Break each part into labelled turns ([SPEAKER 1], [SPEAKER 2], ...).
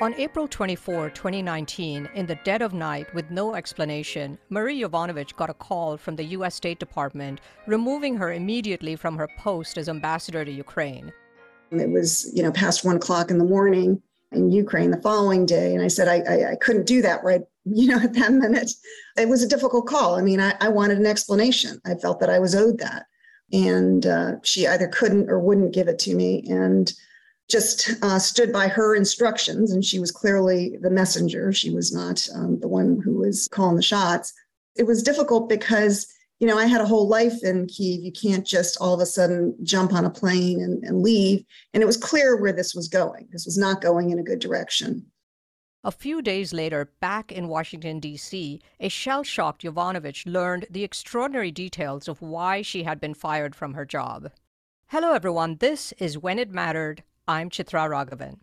[SPEAKER 1] On April 24, 2019, in the dead of night with no explanation, Marie Yovanovitch got a call from the U.S. State Department removing her immediately from her post as ambassador to Ukraine.
[SPEAKER 2] It was, you know, past one o'clock in the morning in Ukraine the following day. And I said I, I, I couldn't do that right, you know, at that minute. It was a difficult call. I mean, I, I wanted an explanation. I felt that I was owed that. And uh, she either couldn't or wouldn't give it to me. And just uh, stood by her instructions, and she was clearly the messenger. She was not um, the one who was calling the shots. It was difficult because, you know, I had a whole life in Kiev. You can't just all of a sudden jump on a plane and, and leave. And it was clear where this was going. This was not going in a good direction.
[SPEAKER 1] A few days later, back in Washington, D.C., a shell shocked Yovanovitch learned the extraordinary details of why she had been fired from her job. Hello, everyone. This is When It Mattered. I'm Chitra Raghavan.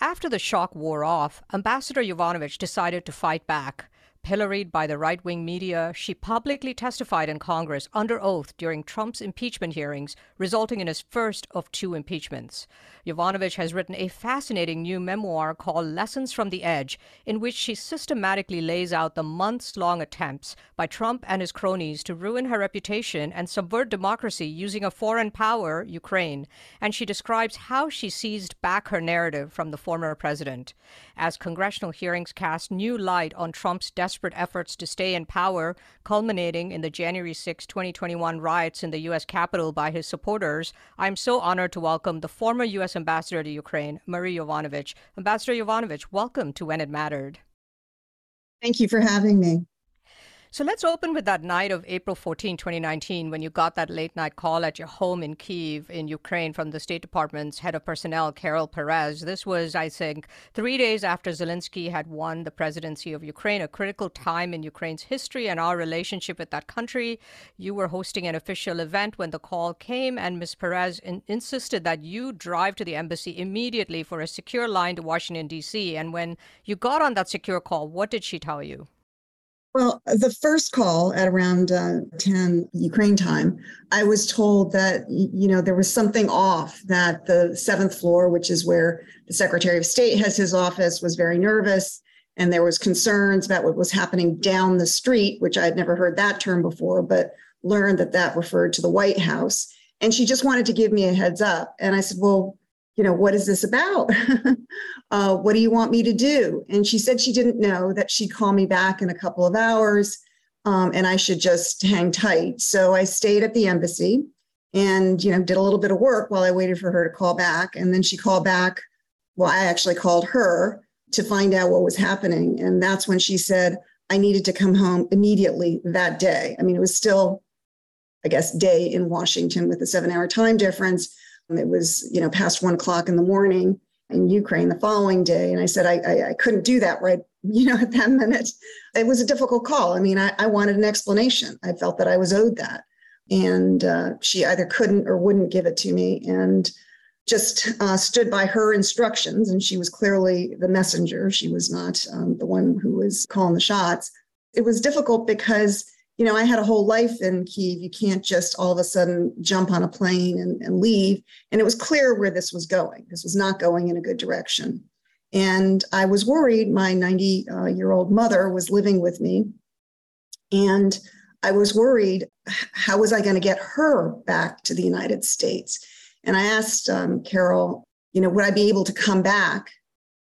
[SPEAKER 1] After the shock wore off, Ambassador Yovanovitch decided to fight back Pilloried by the right wing media, she publicly testified in Congress under oath during Trump's impeachment hearings, resulting in his first of two impeachments. Yovanovitch has written a fascinating new memoir called Lessons from the Edge, in which she systematically lays out the months long attempts by Trump and his cronies to ruin her reputation and subvert democracy using a foreign power, Ukraine. And she describes how she seized back her narrative from the former president. As congressional hearings cast new light on Trump's desperate efforts to stay in power, culminating in the January 6, 2021 riots in the U.S. Capitol by his supporters, I'm so honored to welcome the former U.S. Ambassador to Ukraine, Marie Yovanovitch. Ambassador Yovanovitch, welcome to When It Mattered.
[SPEAKER 2] Thank you for having me.
[SPEAKER 1] So let's open with that night of April 14, 2019, when you got that late night call at your home in Kiev, in Ukraine, from the State Department's head of personnel, Carol Perez. This was, I think, three days after Zelensky had won the presidency of Ukraine, a critical time in Ukraine's history and our relationship with that country. You were hosting an official event when the call came, and Ms. Perez in- insisted that you drive to the embassy immediately for a secure line to Washington, D.C. And when you got on that secure call, what did she tell you?
[SPEAKER 2] Well, the first call at around uh, 10 Ukraine time, I was told that, you know, there was something off, that the seventh floor, which is where the Secretary of State has his office, was very nervous. And there was concerns about what was happening down the street, which I had never heard that term before, but learned that that referred to the White House. And she just wanted to give me a heads up. And I said, well, you know, what is this about? uh, what do you want me to do? And she said she didn't know that she'd call me back in a couple of hours um, and I should just hang tight. So I stayed at the embassy and, you know, did a little bit of work while I waited for her to call back. And then she called back. Well, I actually called her to find out what was happening. And that's when she said, I needed to come home immediately that day. I mean, it was still, I guess, day in Washington with a seven hour time difference it was, you know, past one o'clock in the morning in Ukraine the following day. And I said, I, I, I, couldn't do that right, you know, at that minute. It was a difficult call. I mean, I, I wanted an explanation. I felt that I was owed that. And uh, she either couldn't or wouldn't give it to me. And just uh, stood by her instructions. And she was clearly the messenger. She was not um, the one who was calling the shots. It was difficult because you know, I had a whole life in Kiev. You can't just all of a sudden jump on a plane and, and leave. And it was clear where this was going. This was not going in a good direction. And I was worried. My 90 uh, year old mother was living with me. And I was worried how was I going to get her back to the United States? And I asked um, Carol, you know, would I be able to come back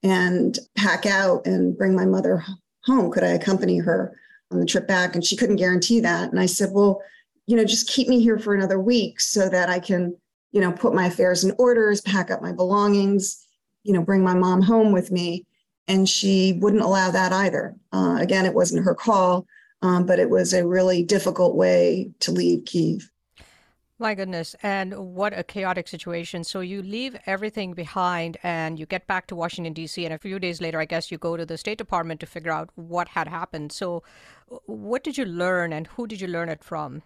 [SPEAKER 2] and pack out and bring my mother home? Could I accompany her? On the trip back and she couldn't guarantee that and i said well you know just keep me here for another week so that i can you know put my affairs in orders pack up my belongings you know bring my mom home with me and she wouldn't allow that either uh, again it wasn't her call um, but it was a really difficult way to leave kiev
[SPEAKER 1] my goodness. And what a chaotic situation. So you leave everything behind and you get back to Washington, D.C. And a few days later, I guess you go to the State Department to figure out what had happened. So, what did you learn and who did you learn it from?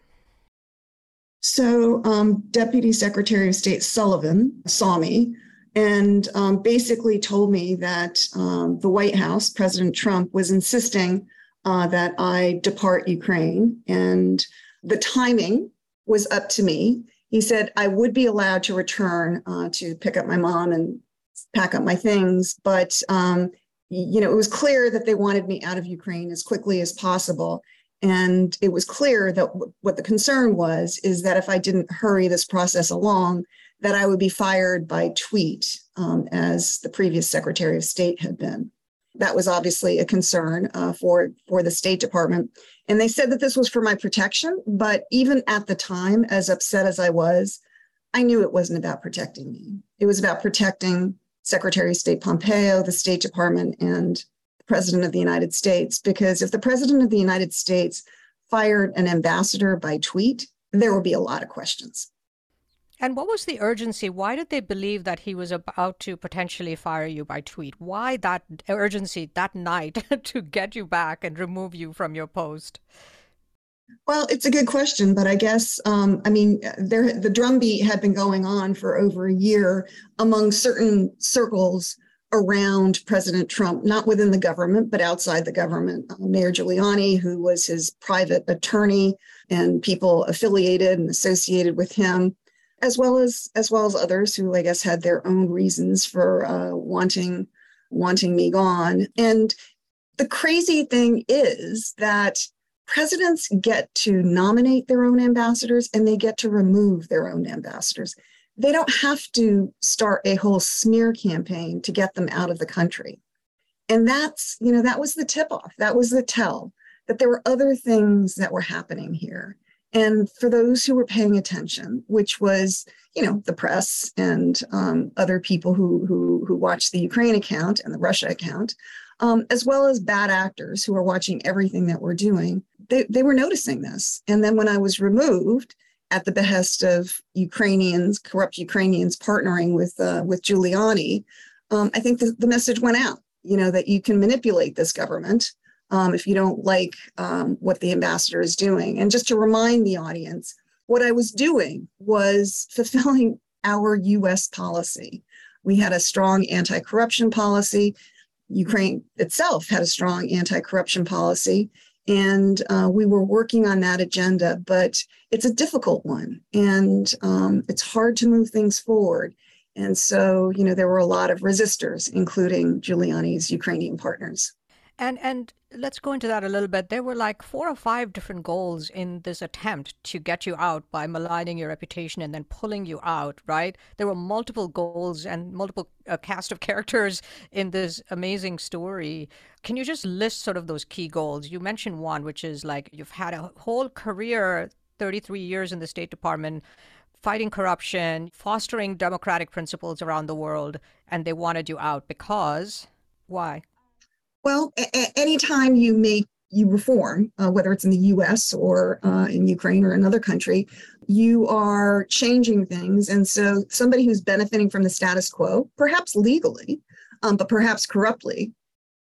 [SPEAKER 2] So, um, Deputy Secretary of State Sullivan saw me and um, basically told me that um, the White House, President Trump, was insisting uh, that I depart Ukraine. And the timing was up to me. He said I would be allowed to return uh, to pick up my mom and pack up my things. But um, you know, it was clear that they wanted me out of Ukraine as quickly as possible. And it was clear that w- what the concern was is that if I didn't hurry this process along, that I would be fired by tweet, um, as the previous Secretary of State had been. That was obviously a concern uh, for for the State Department, and they said that this was for my protection. But even at the time, as upset as I was, I knew it wasn't about protecting me. It was about protecting Secretary of State Pompeo, the State Department, and the President of the United States. Because if the President of the United States fired an ambassador by tweet, there would be a lot of questions.
[SPEAKER 1] And what was the urgency? Why did they believe that he was about to potentially fire you by tweet? Why that urgency that night to get you back and remove you from your post?
[SPEAKER 2] Well, it's a good question, but I guess um, I mean there the drumbeat had been going on for over a year among certain circles around President Trump, not within the government, but outside the government. Uh, Mayor Giuliani, who was his private attorney, and people affiliated and associated with him, as well as as well as others who I guess had their own reasons for uh, wanting wanting me gone. And the crazy thing is that presidents get to nominate their own ambassadors and they get to remove their own ambassadors. They don't have to start a whole smear campaign to get them out of the country. And that's, you know, that was the tip off. That was the tell that there were other things that were happening here. And for those who were paying attention, which was, you know, the press and um, other people who, who, who watched the Ukraine account and the Russia account, um, as well as bad actors who are watching everything that we're doing, they, they were noticing this. And then when I was removed at the behest of Ukrainians, corrupt Ukrainians partnering with, uh, with Giuliani, um, I think the, the message went out, you know, that you can manipulate this government um, if you don't like um, what the ambassador is doing. And just to remind the audience, what I was doing was fulfilling our US policy. We had a strong anti corruption policy. Ukraine itself had a strong anti corruption policy. And uh, we were working on that agenda, but it's a difficult one and um, it's hard to move things forward. And so, you know, there were a lot of resistors, including Giuliani's Ukrainian partners.
[SPEAKER 1] And and let's go into that a little bit. There were like four or five different goals in this attempt to get you out by maligning your reputation and then pulling you out, right? There were multiple goals and multiple uh, cast of characters in this amazing story. Can you just list sort of those key goals? You mentioned one, which is like you've had a whole career, 33 years in the State Department fighting corruption, fostering democratic principles around the world, and they wanted you out because why?
[SPEAKER 2] Well, a- anytime you make you reform, uh, whether it's in the U.S. or uh, in Ukraine or another country, you are changing things, and so somebody who's benefiting from the status quo, perhaps legally, um, but perhaps corruptly,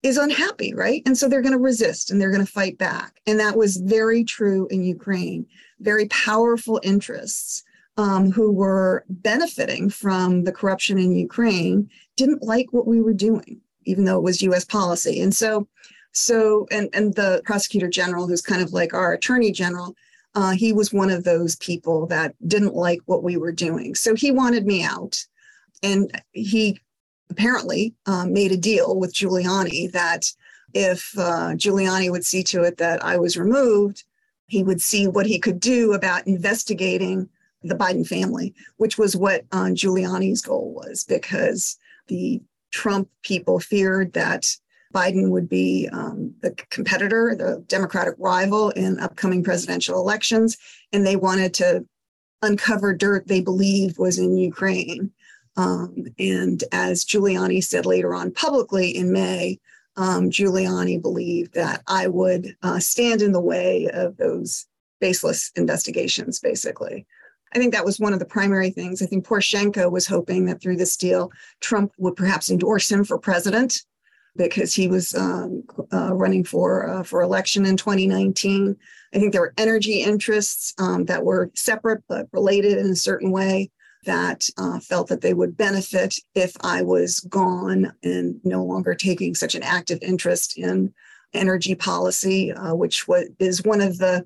[SPEAKER 2] is unhappy, right? And so they're going to resist and they're going to fight back. And that was very true in Ukraine. Very powerful interests um, who were benefiting from the corruption in Ukraine didn't like what we were doing even though it was U.S. policy. And so, so and and the prosecutor general, who's kind of like our attorney general, uh, he was one of those people that didn't like what we were doing. So he wanted me out, and he apparently um, made a deal with Giuliani that if uh, Giuliani would see to it that I was removed, he would see what he could do about investigating the Biden family, which was what uh, Giuliani's goal was, because the Trump people feared that Biden would be um, the competitor, the Democratic rival in upcoming presidential elections, and they wanted to uncover dirt they believed was in Ukraine. Um, and as Giuliani said later on publicly in May, um, Giuliani believed that I would uh, stand in the way of those baseless investigations, basically. I think that was one of the primary things. I think Poroshenko was hoping that through this deal, Trump would perhaps endorse him for president because he was um, uh, running for uh, for election in 2019. I think there were energy interests um, that were separate but related in a certain way that uh, felt that they would benefit if I was gone and no longer taking such an active interest in energy policy, uh, which was, is one of the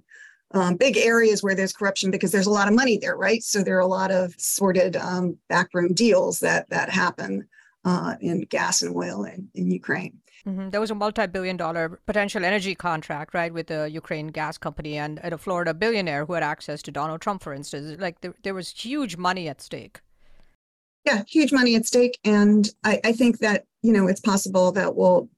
[SPEAKER 2] um, big areas where there's corruption because there's a lot of money there, right? So there are a lot of sorted um, backroom deals that that happen uh, in gas and oil in, in Ukraine.
[SPEAKER 1] Mm-hmm. There was a multi-billion dollar potential energy contract, right, with the Ukraine gas company and, and a Florida billionaire who had access to Donald Trump, for instance. Like there, there was huge money at stake.
[SPEAKER 2] Yeah, huge money at stake. And I, I think that, you know, it's possible that we'll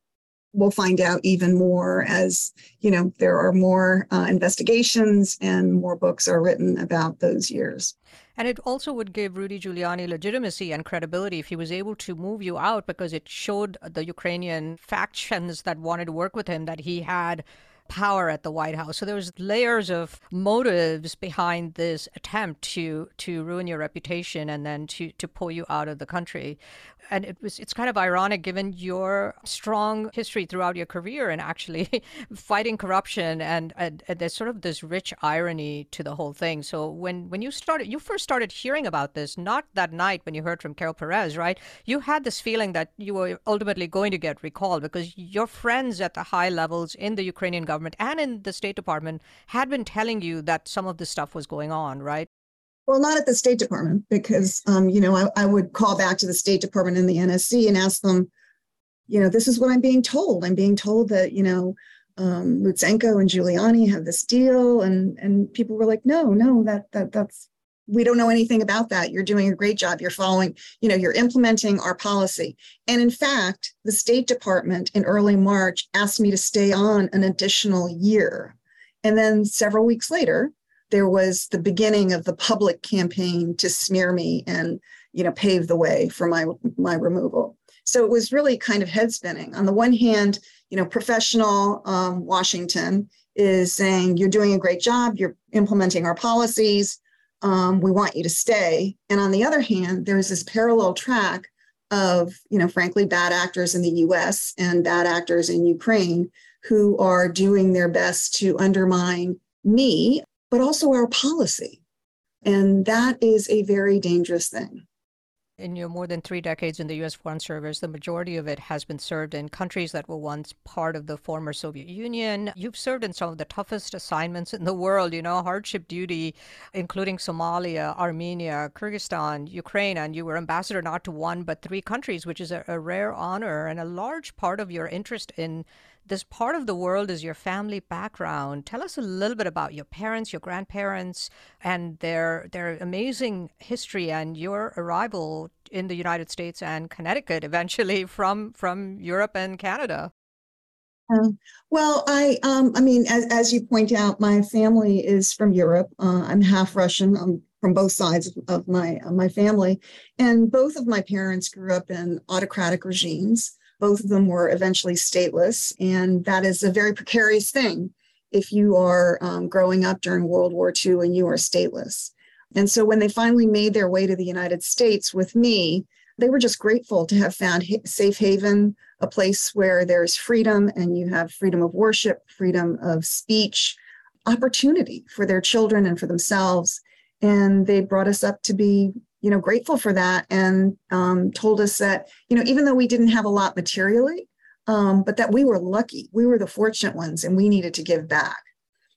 [SPEAKER 2] we'll find out even more as you know there are more uh, investigations and more books are written about those years.
[SPEAKER 1] And it also would give Rudy Giuliani legitimacy and credibility if he was able to move you out because it showed the Ukrainian factions that wanted to work with him that he had power at the White House. So there was layers of motives behind this attempt to to ruin your reputation and then to to pull you out of the country. And it was it's kind of ironic given your strong history throughout your career and actually fighting corruption and, and, and, there's sort of this rich irony to the whole thing. So when when you started you first started hearing about this not that night when you heard from carol perez right? You had this feeling that you were ultimately going to get recalled because your friends at the high levels in the ukrainian government and in the state department had been telling you that some of this stuff was going on right
[SPEAKER 2] well, not at the State Department, because um, you know I, I, would call back to the State Department and the NSC and ask them, you know, this is what I'm being told. I'm being told that you know um, Lutsenko and Giuliani have this deal, and and people were like, no, no, that that that's we don't know anything about that. You're doing a great job. You're following, you know, you're implementing our policy. And in fact, the State Department in early March asked me to stay on an additional year. And then several weeks later, there was the beginning of the public campaign to smear me and you know pave the way for my my removal so it was really kind of head spinning on the one hand you know professional um, washington is saying you're doing a great job you're implementing our policies um, we want you to stay and on the other hand there's this parallel track of you know frankly bad actors in the us and bad actors in ukraine who are doing their best to undermine me but also our policy. And that is a very dangerous thing.
[SPEAKER 1] In your more than three decades in the U.S. Foreign Service, the majority of it has been served in countries that were once part of the former Soviet Union. You've served in some of the toughest assignments in the world, you know, hardship duty, including Somalia, Armenia, Kyrgyzstan, Ukraine, and you were ambassador not to one but three countries, which is a, a rare honor. And a large part of your interest in this part of the world is your family background. Tell us a little bit about your parents, your grandparents, and their their amazing history and your arrival in the United States and Connecticut eventually from from Europe and Canada.
[SPEAKER 2] Um, well, I, um, I mean, as, as you point out, my family is from Europe. Uh, I'm half Russian. I'm from both sides of my of my family, and both of my parents grew up in autocratic regimes. Both of them were eventually stateless, and that is a very precarious thing if you are um, growing up during World War II and you are stateless. And so when they finally made their way to the United States with me, they were just grateful to have found safe haven, a place where there's freedom and you have freedom of worship, freedom of speech, opportunity for their children and for themselves. And they brought us up to be you know, grateful for that and um, told us that, you know, even though we didn't have a lot materially, um, but that we were lucky, we were the fortunate ones and we needed to give back.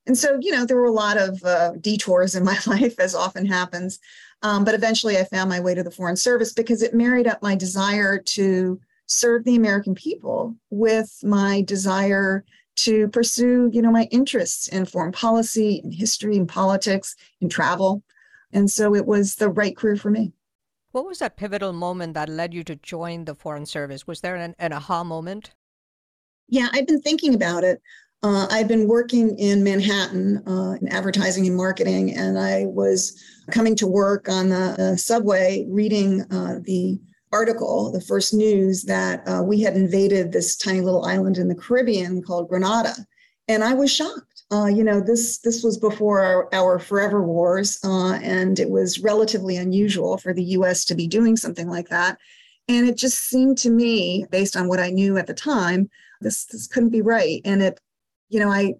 [SPEAKER 2] And so, you know, there were a lot of uh, detours in my life, as often happens. Um, but eventually I found my way to the Foreign Service because it married up my desire to serve the American people with my desire to pursue, you know, my interests in foreign policy, in history, in politics, in travel. And so it was the right career for me.
[SPEAKER 1] What was that pivotal moment that led you to join the Foreign Service? Was there an, an aha moment?
[SPEAKER 2] Yeah, I've been thinking about it. Uh, I've been working in Manhattan uh, in advertising and marketing, and I was coming to work on the uh, subway reading uh, the article, the first news that uh, we had invaded this tiny little island in the Caribbean called Grenada. And I was shocked. Uh, you know, this this was before our, our forever wars, uh, and it was relatively unusual for the U.S. to be doing something like that. And it just seemed to me, based on what I knew at the time, this this couldn't be right. And it, you know, I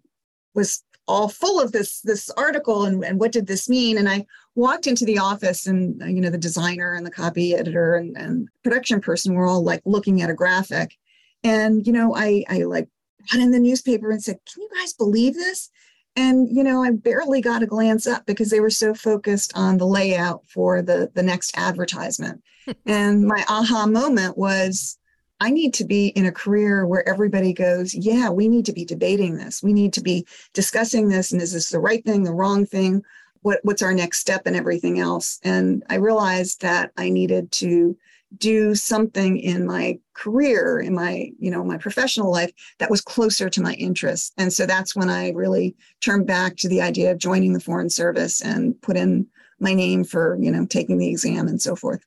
[SPEAKER 2] was all full of this this article and, and what did this mean and i walked into the office and you know the designer and the copy editor and, and production person were all like looking at a graphic and you know i i like got in the newspaper and said, Can you guys believe this? And, you know, I barely got a glance up because they were so focused on the layout for the, the next advertisement. and my aha moment was I need to be in a career where everybody goes, yeah, we need to be debating this. We need to be discussing this. And is this the right thing, the wrong thing? What, what's our next step and everything else? And I realized that I needed to do something in my career in my you know my professional life that was closer to my interests and so that's when i really turned back to the idea of joining the foreign service and put in my name for you know taking the exam and so forth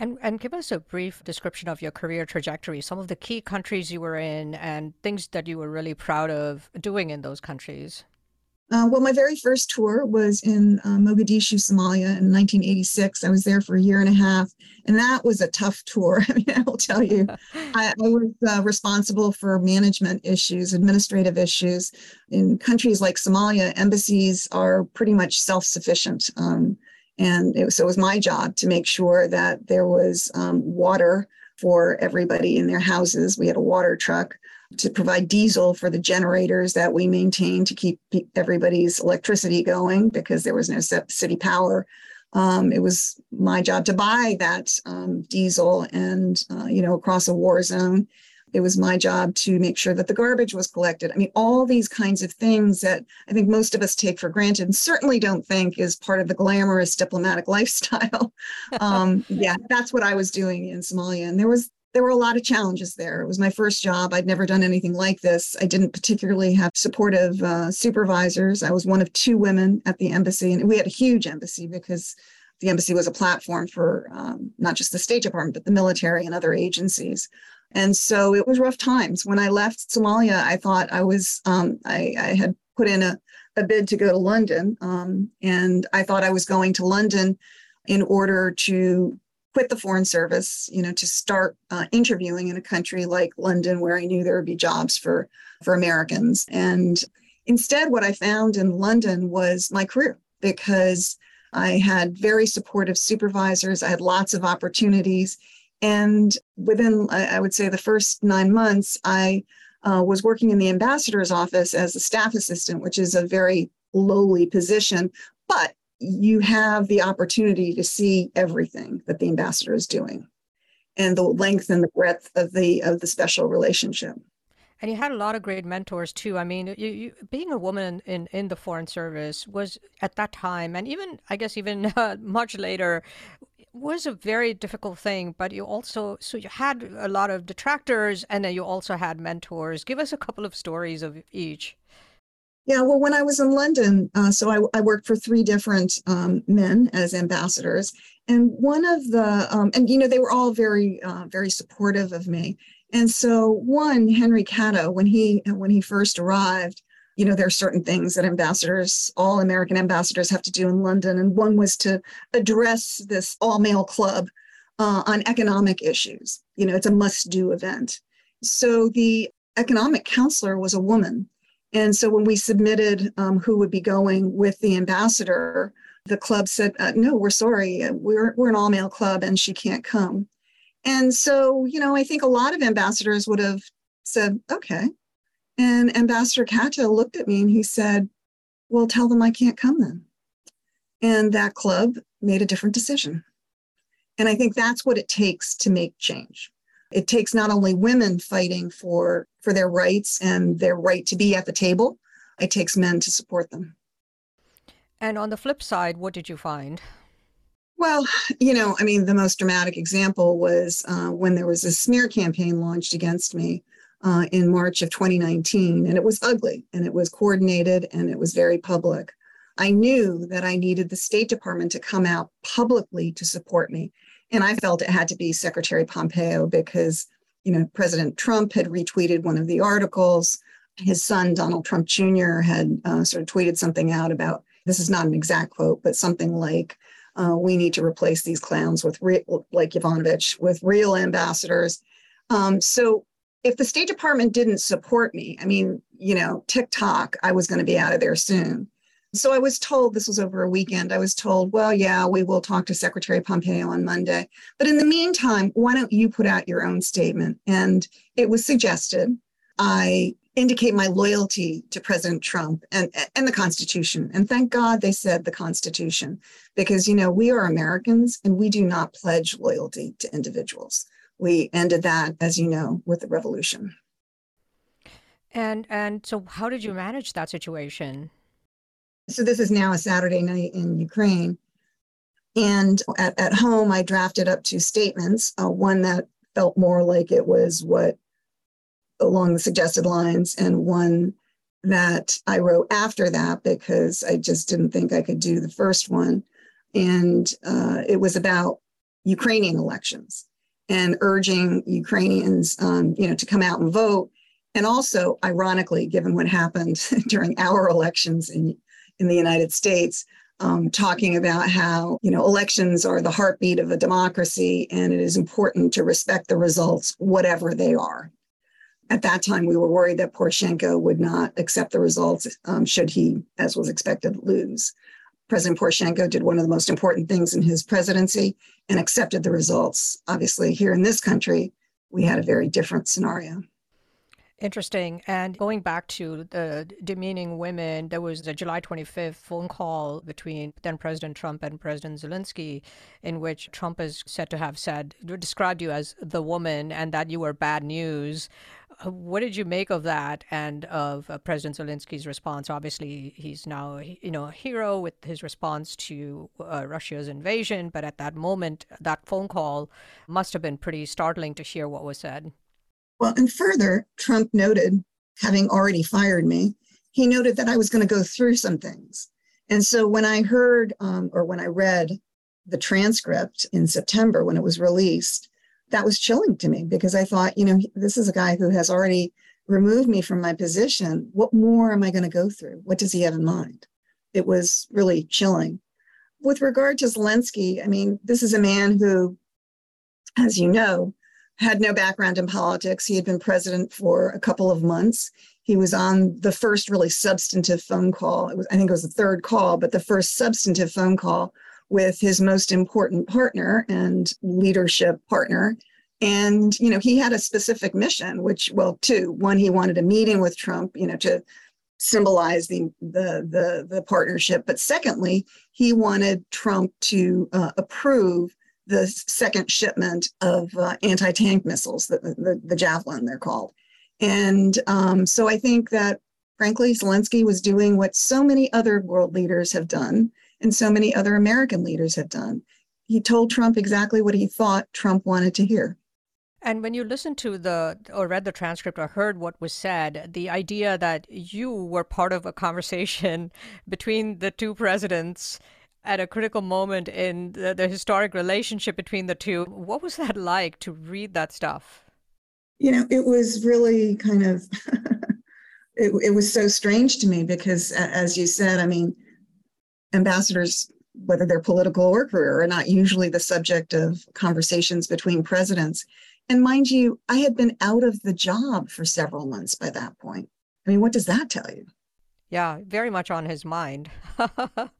[SPEAKER 1] and, and give us a brief description of your career trajectory, some of the key countries you were in, and things that you were really proud of doing in those countries.
[SPEAKER 2] Uh, well, my very first tour was in uh, Mogadishu, Somalia in 1986. I was there for a year and a half, and that was a tough tour. I mean, I will tell you, I, I was uh, responsible for management issues, administrative issues. In countries like Somalia, embassies are pretty much self sufficient. Um, and it, so it was my job to make sure that there was um, water for everybody in their houses. We had a water truck to provide diesel for the generators that we maintain to keep everybody's electricity going because there was no city power. Um, it was my job to buy that um, diesel and, uh, you know, across a war zone. It was my job to make sure that the garbage was collected. I mean, all these kinds of things that I think most of us take for granted and certainly don't think is part of the glamorous diplomatic lifestyle. um, yeah, that's what I was doing in Somalia. And there was there were a lot of challenges there. It was my first job. I'd never done anything like this. I didn't particularly have supportive uh, supervisors. I was one of two women at the embassy, and we had a huge embassy because the embassy was a platform for um, not just the State Department, but the military and other agencies. And so it was rough times. When I left Somalia, I thought I was, um, I, I, had put in a, a, bid to go to London, um, and I thought I was going to London in order to quit the foreign service you know to start uh, interviewing in a country like london where i knew there would be jobs for for americans. And instead what i found in london was my career because i had very supportive supervisors i had lots of opportunities. And within i would say the first nine months i uh, was working in the ambassador's office as a staff assistant which is a very lowly position. But you have the opportunity to see everything that the ambassador is doing and the length and the breadth of the of the special relationship
[SPEAKER 1] and you had a lot of great mentors too. I mean, you, you, being a woman in, in the foreign service was at that time, and even I guess even uh, much later, was a very difficult thing. But you also so you had a lot of detractors, and then you also had mentors. Give us a couple of stories of each.
[SPEAKER 2] Yeah, well, when I was in London, uh, so I, I, worked for three different um, men as ambassadors, and one of the, um, and you know, they were all very, uh, very supportive of me. And so, one Henry Catto, when he when he first arrived, you know, there are certain things that ambassadors, all American ambassadors, have to do in London, and one was to address this all male club uh, on economic issues. You know, it's a must do event. So the economic counselor was a woman and so when we submitted um, who would be going with the ambassador, the club said, uh, no, we're sorry, we're, we're an all male club and she can't come. And so, you know, I think a lot of ambassadors would have said, okay. And Ambassador Catto looked at me and he said, well, tell them I can't come then. And that club made a different decision. And I think that's what it takes to make change. It takes not only women fighting for, for their rights and their right to be at the table, it takes men to support them.
[SPEAKER 1] And on the flip side, what did you find?
[SPEAKER 2] Well, you know, I mean, the most dramatic example was uh, when there was a smear campaign launched against me uh, in March of 2019, and it was ugly and it was coordinated and it was very public. I knew that I needed the State Department to come out publicly to support me. And I felt it had to be Secretary Pompeo because, you know, President Trump had retweeted one of the articles. His son, Donald Trump Jr., had uh, sort of tweeted something out about this is not an exact quote, but something like, uh, we need to replace these clowns with, like Yovanovitch, with real ambassadors. Um, so if the State Department didn't support me, I mean, you know, TikTok, I was going to be out of there soon. So I was told this was over a weekend. I was told, well, yeah, we will talk to Secretary Pompeo on Monday. But in the meantime, why don't you put out your own statement? And it was suggested. I indicate my loyalty to President Trump and, and the Constitution. And thank God they said the Constitution, because, you know, we are Americans and we do not pledge loyalty to individuals. We ended that, as you know, with the revolution.
[SPEAKER 1] And and so how did you manage that situation?
[SPEAKER 2] So this is now a Saturday night in Ukraine. And at, at home, I drafted up two statements, uh, one that felt more like it was what along the suggested lines, and one that I wrote after that because I just didn't think I could do the first one. And uh, it was about Ukrainian elections and urging Ukrainians, um, you know, to come out and vote. And also, ironically, given what happened during our elections in in the United States, um, talking about how you know elections are the heartbeat of a democracy, and it is important to respect the results, whatever they are. At that time, we were worried that Poroshenko would not accept the results um, should he, as was expected, lose. President Poroshenko did one of the most important things in his presidency and accepted the results. Obviously, here in this country, we had a very different scenario.
[SPEAKER 1] Interesting. And going back to the demeaning women, there was a July 25th phone call between then President Trump and President Zelensky, in which Trump is said to have said, described you as the woman and that you were bad news. What did you make of that and of uh, President Zelensky's response? Obviously, he's now you know a hero with his response to uh, Russia's invasion, but at that moment, that phone call must have been pretty startling to hear what was said.
[SPEAKER 2] Well, and further, Trump noted, having already fired me, he noted that I was going to go through some things. And so when I heard um, or when I read the transcript in September when it was released, that was chilling to me because I thought, you know, this is a guy who has already removed me from my position. What more am I going to go through? What does he have in mind? It was really chilling. With regard to Zelensky, I mean, this is a man who, as you know, had no background in politics. He had been president for a couple of months. He was on the first really substantive phone call. It was, I think it was the third call, but the first substantive phone call with his most important partner and leadership partner. And, you know, he had a specific mission, which, well, two. One, he wanted a meeting with Trump, you know, to symbolize the the the, the partnership. But secondly, he wanted Trump to uh, approve the second shipment of uh, anti-tank missiles, the, the, the, Javelin, they're called. And um, so I think that, frankly, Zelensky was doing what so many other world leaders have done and so many other American leaders have done. He told Trump exactly what he thought Trump wanted to hear.
[SPEAKER 1] And when you listened to the or read the transcript or heard what was said, the idea that you were part of a conversation between the two presidents at a critical moment in the, the historic relationship between the two, what was that like to read that stuff?
[SPEAKER 2] You know, it was really kind of, it, it was so strange to me because, as you said, I mean, ambassadors, whether they're political or career, are not usually the subject of conversations between presidents. And mind you, I had been out of the job for several months by that point. I mean, what does that tell you?
[SPEAKER 1] Yeah, very much on his mind.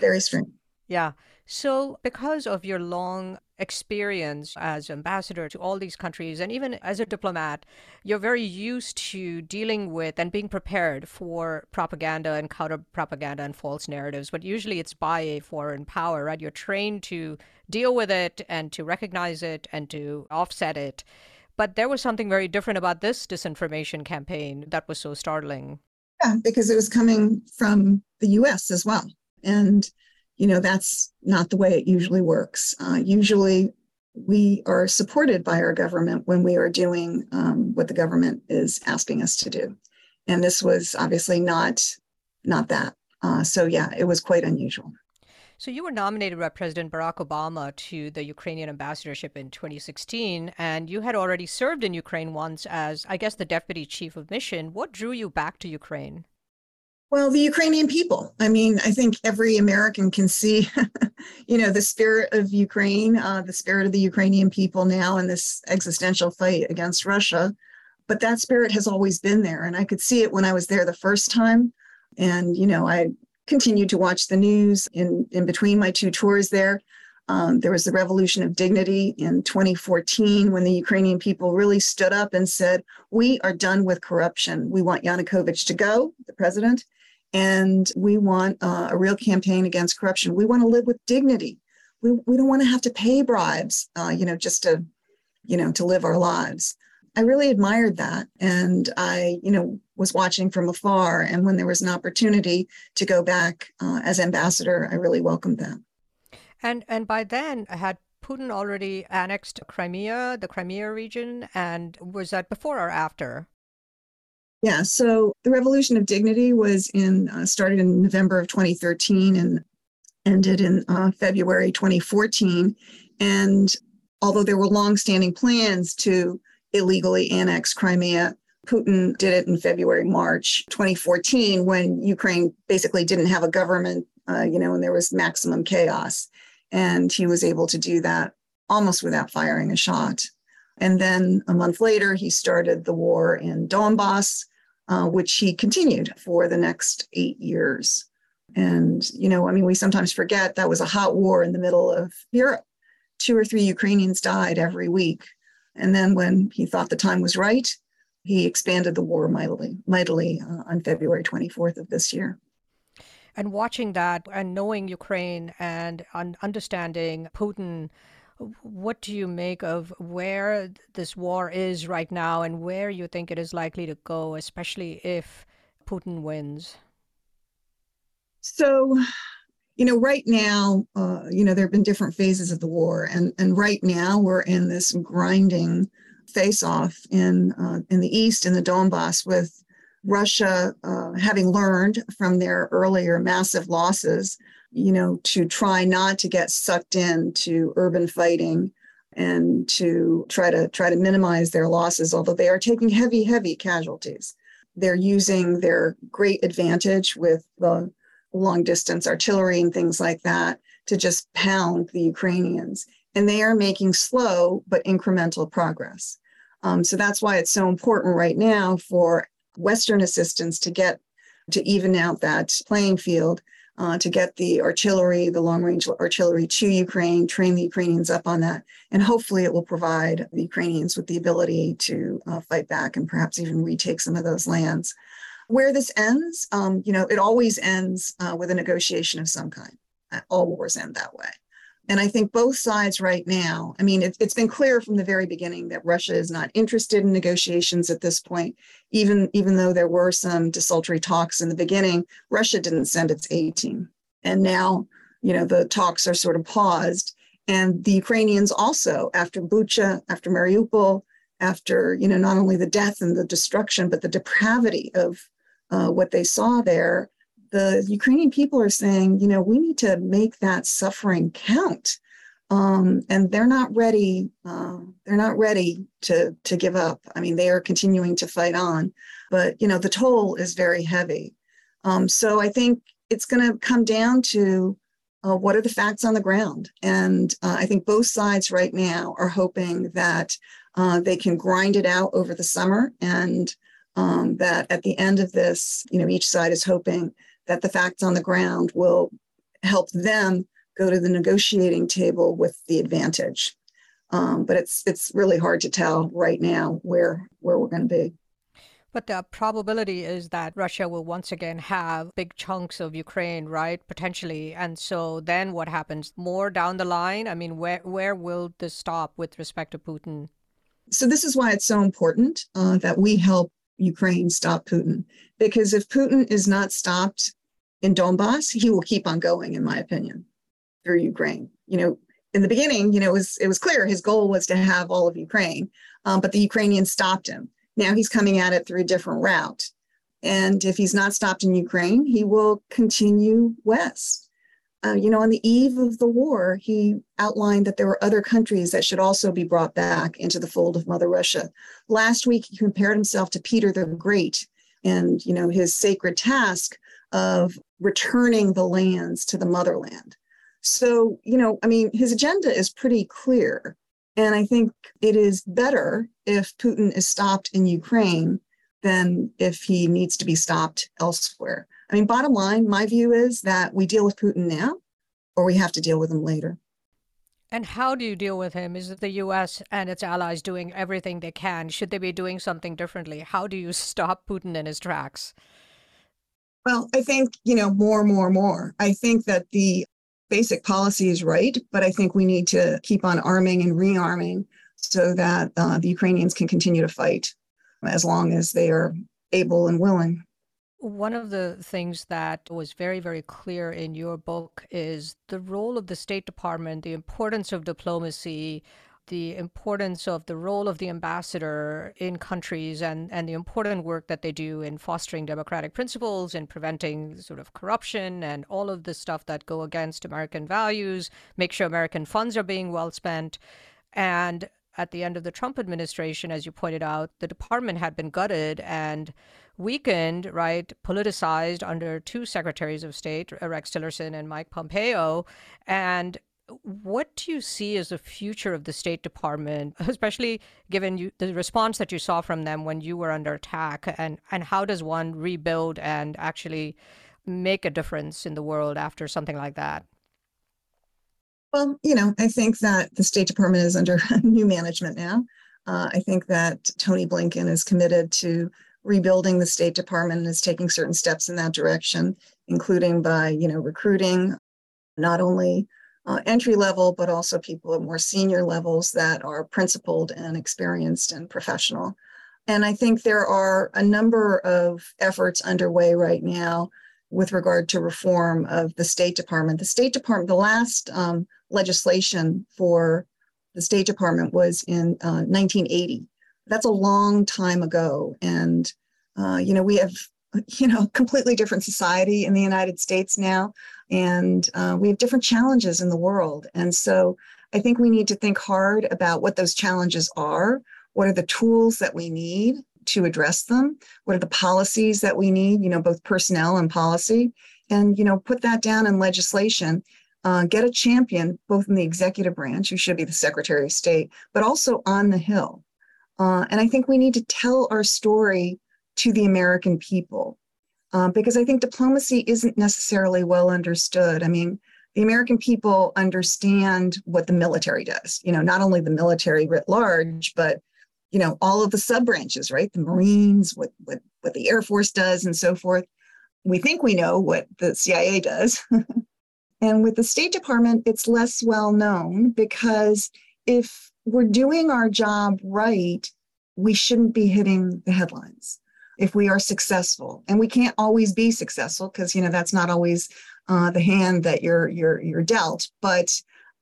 [SPEAKER 2] very strange.
[SPEAKER 1] Yeah. So, because of your long experience as ambassador to all these countries and even as a diplomat, you're very used to dealing with and being prepared for propaganda and counter propaganda and false narratives. But usually it's by a foreign power, right? You're trained to deal with it and to recognize it and to offset it. But there was something very different about this disinformation campaign that was so startling.
[SPEAKER 2] Yeah, because it was coming from the US as well. And you know, that's not the way it usually works. Uh, usually, we are supported by our government when we are doing um, what the government is asking us to do, and this was obviously not not that. Uh, so yeah, it was quite unusual.
[SPEAKER 1] So you were nominated by President Barack Obama to the Ukrainian ambassadorship in 2016, and you had already served in Ukraine once as, I guess, the deputy chief of mission. What drew you back to Ukraine?
[SPEAKER 2] Well, the Ukrainian people. I mean, I think every American can see, you know, the spirit of Ukraine, uh, the spirit of the Ukrainian people now in this existential fight against Russia. But that spirit has always been there. And I could see it when I was there the first time. And, you know, I continued to watch the news in, in between my two tours there. Um, there was the Revolution of Dignity in 2014 when the Ukrainian people really stood up and said, We are done with corruption. We want Yanukovych to go, the president, and we want uh, a real campaign against corruption. We want to live with dignity. We, we don't want to have to pay bribes, uh, you know, just to, you know, to live our lives. I really admired that. And I, you know, was watching from afar. And when there was an opportunity to go back uh, as ambassador, I really welcomed that.
[SPEAKER 1] And and by then, had Putin already annexed Crimea, the Crimea region, and was that before or after?
[SPEAKER 2] Yeah, so the Revolution of Dignity was in uh, started in November of 2013 and ended in uh, February 2014. And although there were long-standing plans to illegally annex Crimea, Putin did it in February, March 2014, when Ukraine basically didn't have a government, uh, you know, and there was maximum chaos. And he was able to do that almost without firing a shot. And then a month later, he started the war in Donbass, uh, which he continued for the next eight years. And, you know, I mean, we sometimes forget that was a hot war in the middle of Europe. Two or three Ukrainians died every week. And then when he thought the time was right, he expanded the war mightily, mightily uh, on February 24th of this year.
[SPEAKER 1] And watching that and knowing Ukraine and un- understanding Putin, what do you make of where this war is right now and where you think it is likely to go, especially if Putin wins?
[SPEAKER 2] So, you know, right now, uh, you know, there have been different phases of the war, and and right now we're in this grinding face-off in uh, in the east in the Donbass with Russia uh, having learned from their earlier massive losses, you know, to try not to get sucked into urban fighting and to try to try to minimize their losses, although they are taking heavy, heavy casualties. They're using their great advantage with the long distance artillery and things like that to just pound the Ukrainians. And they are making slow but incremental progress. Um, so that's why it's so important right now for Western assistance to get to even out that playing field, uh, to get the artillery, the long range artillery to Ukraine, train the Ukrainians up on that. And hopefully it will provide the Ukrainians with the ability to uh, fight back and perhaps even retake some of those lands. Where this ends, um, you know, it always ends uh, with a negotiation of some kind. All wars end that way. And I think both sides right now, I mean, it, has been clear from the very beginning that Russia is not interested in negotiations at this point, even, even though there were some desultory talks in the beginning. Russia didn't send its A team. And now, you know, the talks are sort of paused. And the Ukrainians also, after Bucha, after Mariupol, after, you know, not only the death and the destruction, but the depravity of uh, what they saw there, the Ukrainian people are saying, you know, we need to make that suffering count. Um, and they're not ready. Uh, they're not ready to to give up. I mean, they are continuing to fight on, but you know, the toll is very heavy. Um, so I think it's going to come down to uh, what are the facts on the ground, and uh, I think both sides right now are hoping that uh, they can grind it out over the summer, and um, that at the end of this, you know, each side is hoping that the facts on the ground will help them go to the negotiating table with the advantage. Um, but it's it's really hard to tell right now where where we're going to be.
[SPEAKER 1] But the probability is that Russia will once again have big chunks of Ukraine, right? Potentially. And so then what happens? More down the line? I mean, where where will this stop with respect to Putin?
[SPEAKER 2] So this is why it's so important uh, that we help Ukraine stop Putin. Because if Putin is not stopped in Donbass, he will keep on going, in my opinion, through Ukraine. You know, in the beginning, you know, it was it was clear his goal was to have all of Ukraine, um, but the Ukrainians stopped him. Now he's coming at it through a different route. And if he's not stopped in Ukraine, he will continue west. Uh, you know, on the eve of the war, he outlined that there were other countries that should also be brought back into the fold of Mother Russia. Last week, he compared himself to Peter the Great and, you know, his sacred task of returning the lands to the motherland. So, you know, I mean, his agenda is pretty clear. And I think it is better if Putin is stopped in Ukraine than if he needs to be stopped elsewhere. I mean, bottom line, my view is that we deal with Putin now or we have to deal with him later.
[SPEAKER 1] And how do you deal with him? Is it the U.S. and its allies doing everything they can? Should they be doing something differently? How do you stop Putin in his tracks?
[SPEAKER 2] Well, I think, you know, more, more, more. I think that the basic policy is right, but I think we need to keep on arming and rearming so that uh, the Ukrainians can continue to fight as long as they are able and willing.
[SPEAKER 1] One of the things that was very, very clear in your book is the role of the State Department, the importance of diplomacy, the importance of the role of the ambassador in countries and, and the important work that they do in fostering democratic principles and preventing sort of corruption and all of the stuff that go against American values, make sure American funds are being well spent. And at the end of the Trump administration, as you pointed out, the department had been gutted and weakened, right, politicized under two secretaries of state, Rex Tillerson and Mike Pompeo. And what do you see as the future of the State Department, especially given you, the response that you saw from them when you were under attack? And, and how does one rebuild and actually make a difference in the world after something like that?
[SPEAKER 2] Well, you know, I think that the State Department is under new management now. Uh, I think that Tony Blinken is committed to rebuilding the State Department is taking certain steps in that direction, including by, you know, recruiting not only uh, entry level, but also people at more senior levels that are principled and experienced and professional. And I think there are a number of efforts underway right now with regard to reform of the State Department. The State Department, the last um, legislation for the State Department was in uh, 1980. That's a long time ago. And, uh, you know, we have, you know, completely different society in the United States now and uh, we have different challenges in the world. And so I think we need to think hard about what those challenges are. What are the tools that we need to address them? What are the policies that we need, you know, both personnel and policy? And, you know, put that down in legislation. Uh, get a champion, both in the executive branch, who should be the Secretary of State, but also on the Hill. Uh, and I think we need to tell our story to the American people um, because I think diplomacy isn't necessarily well understood. I mean, the American people understand what the military does, you know, not only the military writ large, but you know, all of the sub branches, right? The Marines, what, what, what the Air Force does, and so forth. We think we know what the CIA does. and with the State Department, it's less well known because if we're doing our job right, we shouldn't be hitting the headlines if we are successful. And we can't always be successful because you know that's not always uh, the hand that you're you're you're dealt. But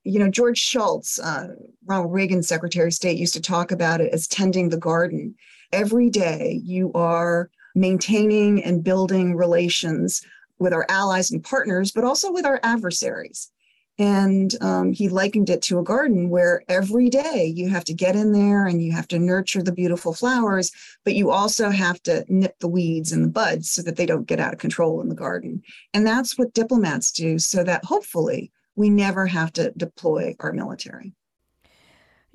[SPEAKER 2] you know george shultz uh, ronald reagan's secretary of state used to talk about it as tending the garden. Every day you are maintaining and building relations with our allies and partners but also with our adversaries and um, he likened it to a garden where every day you have to get in there and you have to nurture the beautiful flowers, but you also have to nip the weeds and the buds so that they don't get out of control in the garden. And that's what diplomats do so that hopefully we never have to deploy our military.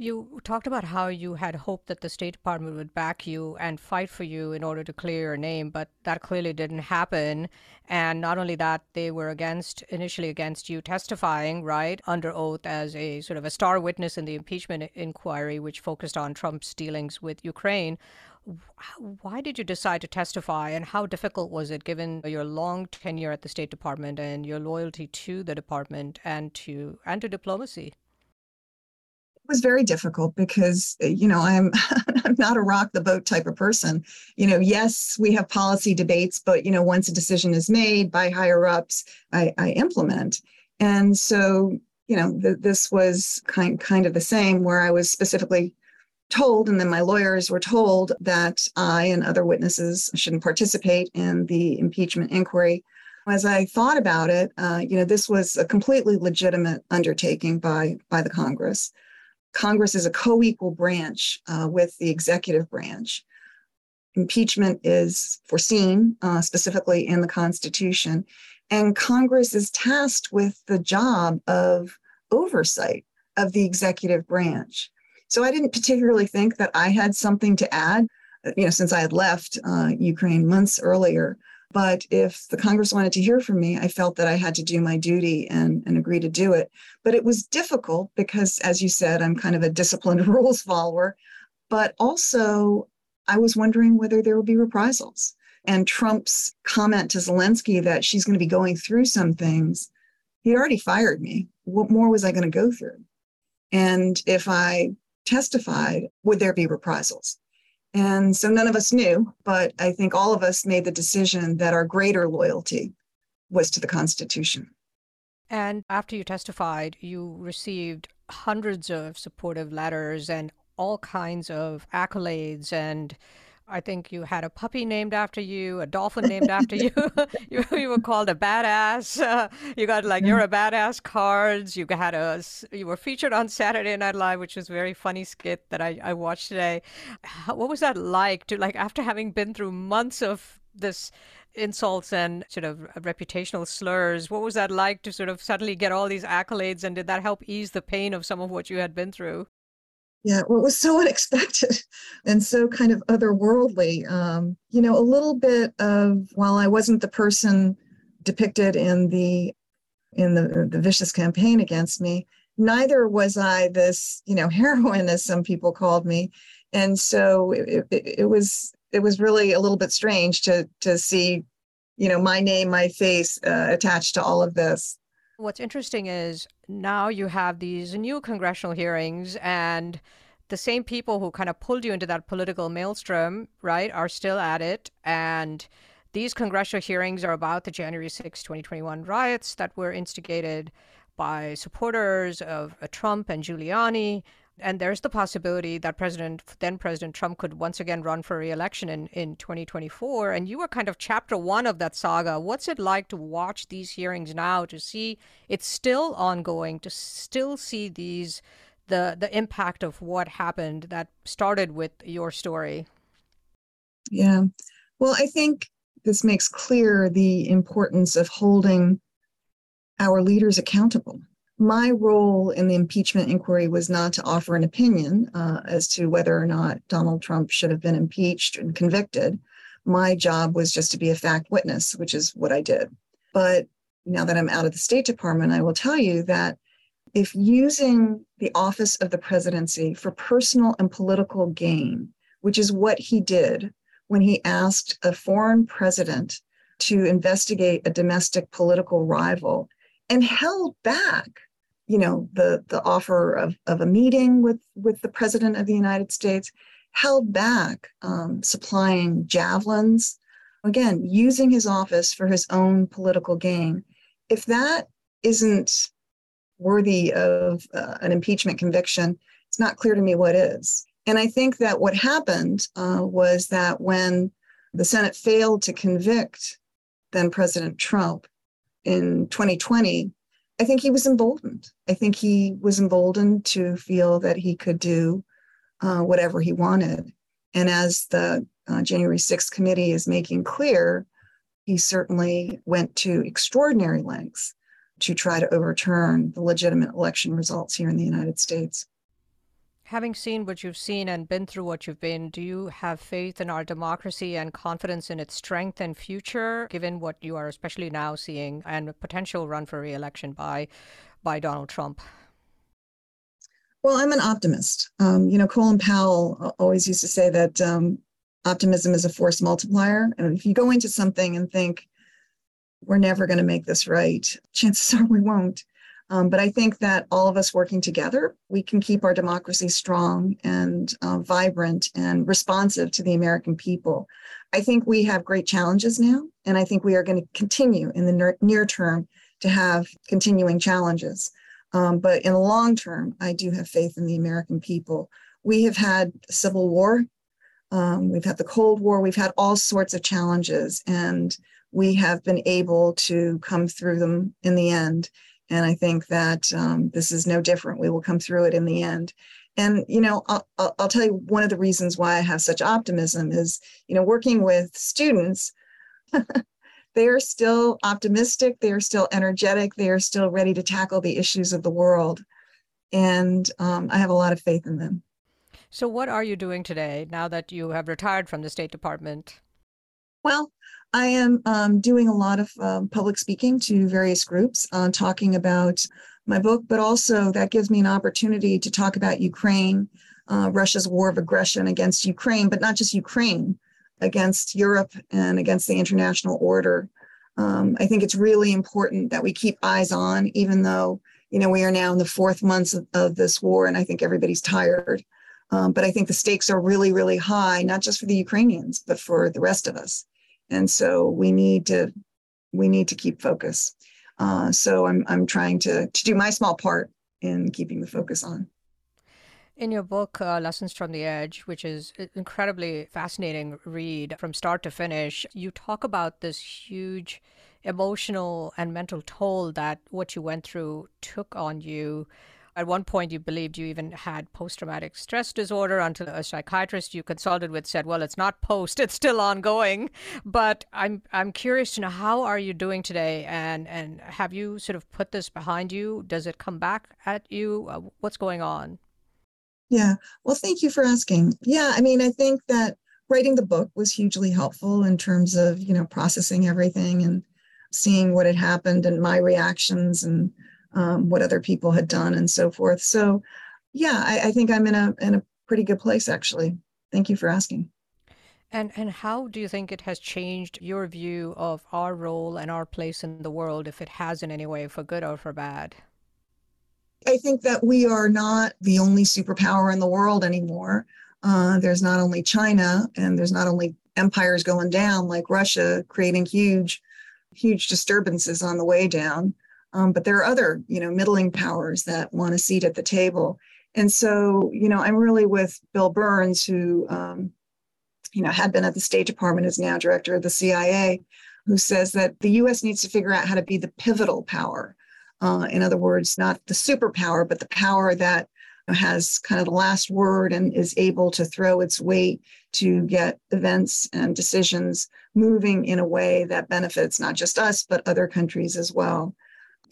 [SPEAKER 1] You talked about how you had hoped that the State Department would back you and fight for you in order to clear your name, but that clearly didn't happen. And not only that, they were against, initially against you testifying, right, under oath as a sort of a star witness in the impeachment inquiry, which focused on Trump's dealings with Ukraine. Why did you decide to testify, and how difficult was it given your long tenure at the State Department and your loyalty to the department and to and to diplomacy?
[SPEAKER 2] Was very difficult because you know I'm I'm not a rock the boat type of person. You know, yes, we have policy debates, but you know, once a decision is made by higher ups, I, I implement. And so, you know, th- this was kind kind of the same where I was specifically told, and then my lawyers were told that I and other witnesses shouldn't participate in the impeachment inquiry. As I thought about it, uh, you know, this was a completely legitimate undertaking by by the Congress. Congress is a co equal branch uh, with the executive branch. Impeachment is foreseen uh, specifically in the Constitution, and Congress is tasked with the job of oversight of the executive branch. So I didn't particularly think that I had something to add, uh, you know, since I had left uh, Ukraine months earlier. But if the Congress wanted to hear from me, I felt that I had to do my duty and, and agree to do it. But it was difficult because, as you said, I'm kind of a disciplined rules follower. But also, I was wondering whether there would be reprisals. And Trump's comment to Zelensky that she's going to be going through some things, he'd already fired me. What more was I going to go through? And if I testified, would there be reprisals? And so none of us knew, but I think all of us made the decision that our greater loyalty was to the Constitution.
[SPEAKER 1] And after you testified, you received hundreds of supportive letters and all kinds of accolades and I think you had a puppy named after you, a dolphin named after you. you. You were called a badass. Uh, you got like you're a badass cards. You had a you were featured on Saturday Night Live, which was a very funny skit that I, I watched today. What was that like to like after having been through months of this insults and sort of reputational slurs? What was that like to sort of suddenly get all these accolades, and did that help ease the pain of some of what you had been through?
[SPEAKER 2] Yeah, well, it was so unexpected and so kind of otherworldly. Um, you know, a little bit of while I wasn't the person depicted in the in the the vicious campaign against me, neither was I this you know heroine as some people called me, and so it, it, it was it was really a little bit strange to to see you know my name, my face uh, attached to all of this.
[SPEAKER 1] What's interesting is now you have these new congressional hearings and the same people who kind of pulled you into that political maelstrom, right, are still at it. And these congressional hearings are about the January 6, 2021 riots that were instigated by supporters of uh, Trump and Giuliani and there's the possibility that President then President Trump could once again run for re-election in, in 2024. And you were kind of chapter one of that saga. What's it like to watch these hearings now to see it's still ongoing, to still see these the the impact of what happened that started with your story?
[SPEAKER 2] Yeah. Well, I think this makes clear the importance of holding our leaders accountable my role in the impeachment inquiry was not to offer an opinion uh, as to whether or not Donald Trump should have been impeached and convicted. My job was just to be a fact witness, which is what I did. But now that I'm out of the State Department, I will tell you that if using the office of the presidency for personal and political gain, which is what he did when he asked a foreign president to investigate a domestic political rival and held back you know the the offer of, of a meeting with with the president of the united states held back um, supplying javelins again using his office for his own political gain. If that isn't worthy of uh, an impeachment conviction it's not clear to me what is. And i think that what happened uh, was that when the senate failed to convict then president trump in 2020 I think he was emboldened. I think he was emboldened to feel that he could do uh, whatever he wanted. And as the uh, January 6th committee is making clear, he certainly went to extraordinary lengths to try to overturn the legitimate election results here in the United States.
[SPEAKER 1] Having seen what you've seen and been through what you've been, do you have faith in our democracy and confidence in its strength and future, given what you are especially now seeing and a potential run for re-election by by Donald Trump?
[SPEAKER 2] Well, I'm an optimist. Um, you know, Colin Powell always used to say that um, optimism is a force multiplier. And if you go into something and think, we're never going to make this right, chances are we won't. Um, but I think that all of us working together, we can keep our democracy strong and uh, vibrant and responsive to the American people. I think we have great challenges now, and I think we are going to continue in the near term to have continuing challenges. Um, but in the long term, I do have faith in the American people. We have had civil war, um, we've had the Cold War, we've had all sorts of challenges, and we have been able to come through them in the end. And I think that um, this is no different. We will come through it in the end. And, you know, I'll, I'll tell you one of the reasons why I have such optimism is, you know, working with students, they are still optimistic, they are still energetic, they are still ready to tackle the issues of the world. And um, I have a lot of faith in them.
[SPEAKER 1] So, what are you doing today now that you have retired from the State Department?
[SPEAKER 2] Well, I am um, doing a lot of um, public speaking to various groups, uh, talking about my book, but also that gives me an opportunity to talk about Ukraine, uh, Russia's war of aggression against Ukraine, but not just Ukraine, against Europe and against the international order. Um, I think it's really important that we keep eyes on, even though you know we are now in the fourth months of, of this war, and I think everybody's tired. Um, but I think the stakes are really, really high, not just for the Ukrainians, but for the rest of us. And so we need to we need to keep focus. Uh, so I'm I'm trying to to do my small part in keeping the focus on.
[SPEAKER 1] In your book, uh, Lessons from the Edge, which is incredibly fascinating read from start to finish, you talk about this huge emotional and mental toll that what you went through took on you at one point, you believed you even had post traumatic stress disorder until a psychiatrist you consulted with said, "Well, it's not post; it's still ongoing." But I'm I'm curious to know how are you doing today, and and have you sort of put this behind you? Does it come back at you? Uh, what's going on?
[SPEAKER 2] Yeah. Well, thank you for asking. Yeah, I mean, I think that writing the book was hugely helpful in terms of you know processing everything and seeing what had happened and my reactions and um, what other people had done and so forth. So, yeah, I, I think I'm in a in a pretty good place actually. Thank you for asking.
[SPEAKER 1] And and how do you think it has changed your view of our role and our place in the world, if it has in any way, for good or for bad?
[SPEAKER 2] I think that we are not the only superpower in the world anymore. Uh, there's not only China, and there's not only empires going down like Russia, creating huge, huge disturbances on the way down. Um, but there are other, you know, middling powers that want a seat at the table. And so, you know, I'm really with Bill Burns, who, um, you know, had been at the State Department, is now director of the CIA, who says that the U.S. needs to figure out how to be the pivotal power. Uh, in other words, not the superpower, but the power that has kind of the last word and is able to throw its weight to get events and decisions moving in a way that benefits not just us, but other countries as well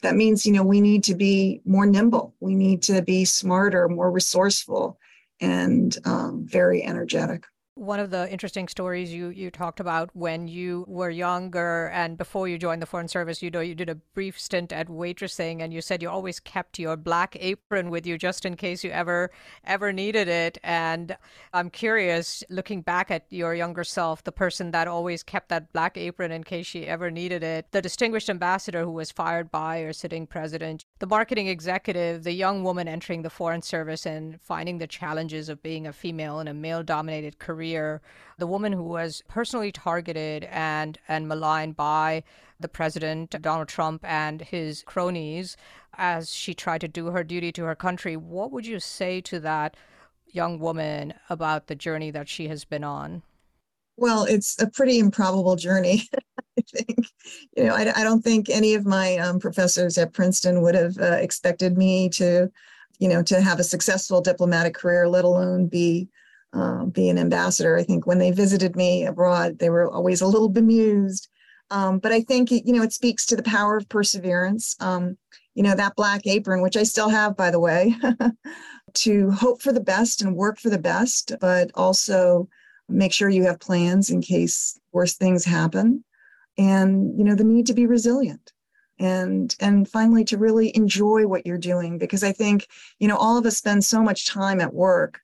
[SPEAKER 2] that means you know we need to be more nimble. We need to be smarter more resourceful and um, very energetic
[SPEAKER 1] one of the interesting stories you, you talked about when you were younger and before you joined the Foreign Service, you know, you did a brief stint at waitressing and you said you always kept your black apron with you just in case you ever, ever needed it. And I'm curious, looking back at your younger self, the person that always kept that black apron in case she ever needed it, the distinguished ambassador who was fired by or sitting president, the marketing executive, the young woman entering the Foreign Service and finding the challenges of being a female in a male dominated career career, the woman who was personally targeted and, and maligned by the president, Donald Trump, and his cronies as she tried to do her duty to her country. What would you say to that young woman about the journey that she has been on?
[SPEAKER 2] Well, it's a pretty improbable journey. I think, you know, I, I, don't think any of my um, professors at Princeton would have uh, expected me to, you know, to have a successful diplomatic career, let alone be uh, be an ambassador. I think when they visited me abroad, they were always a little bemused. Um, but I think you know it speaks to the power of perseverance. Um, you know that black apron, which I still have, by the way, to hope for the best and work for the best, but also make sure you have plans in case worse things happen, and you know the need to be resilient and and finally to really enjoy what you're doing because i think you know all of us spend so much time at work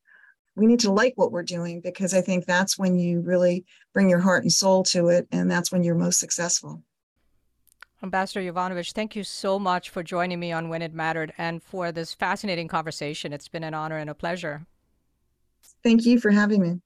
[SPEAKER 2] we need to like what we're doing because I think that's when you really bring your heart and soul to it, and that's when you're most successful.
[SPEAKER 1] Ambassador Yovanovitch, thank you so much for joining me on When It Mattered and for this fascinating conversation. It's been an honor and a pleasure.
[SPEAKER 2] Thank you for having me.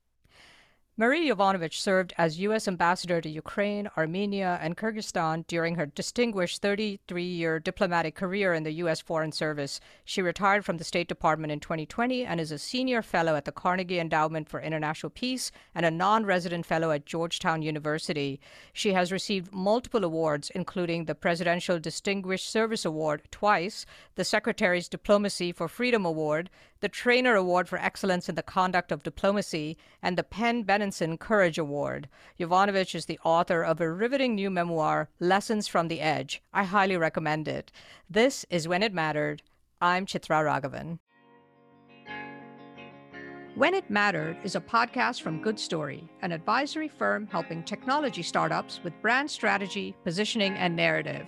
[SPEAKER 1] Marie Yovanovitch served as U.S. Ambassador to Ukraine, Armenia, and Kyrgyzstan during her distinguished 33 year diplomatic career in the U.S. Foreign Service. She retired from the State Department in 2020 and is a senior fellow at the Carnegie Endowment for International Peace and a non resident fellow at Georgetown University. She has received multiple awards, including the Presidential Distinguished Service Award twice, the Secretary's Diplomacy for Freedom Award, the Trainor Award for Excellence in the Conduct of Diplomacy, and the PEN Benenson Courage Award. Yovanovitch is the author of a riveting new memoir, Lessons from the Edge. I highly recommend it. This is When It Mattered. I'm Chitra Raghavan. When It Mattered is a podcast from Good Story, an advisory firm helping technology startups with brand strategy, positioning, and narrative.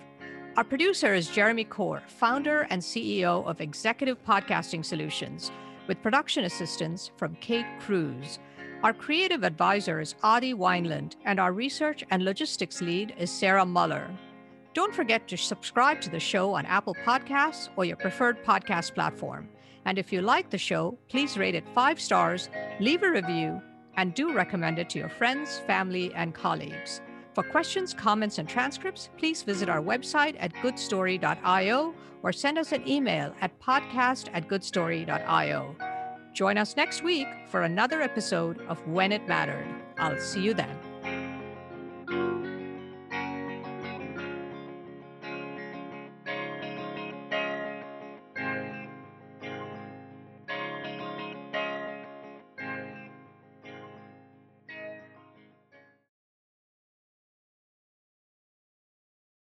[SPEAKER 1] Our producer is Jeremy Corr, founder and CEO of Executive Podcasting Solutions, with production assistance from Kate Cruz. Our creative advisor is Adi Wineland, and our research and logistics lead is Sarah Muller. Don't forget to subscribe to the show on Apple Podcasts or your preferred podcast platform. And if you like the show, please rate it five stars, leave a review, and do recommend it to your friends, family, and colleagues. For questions, comments, and transcripts, please visit our website at goodstory.io or send us an email at podcast at goodstory.io. Join us next week for another episode of When It Mattered. I'll see you then.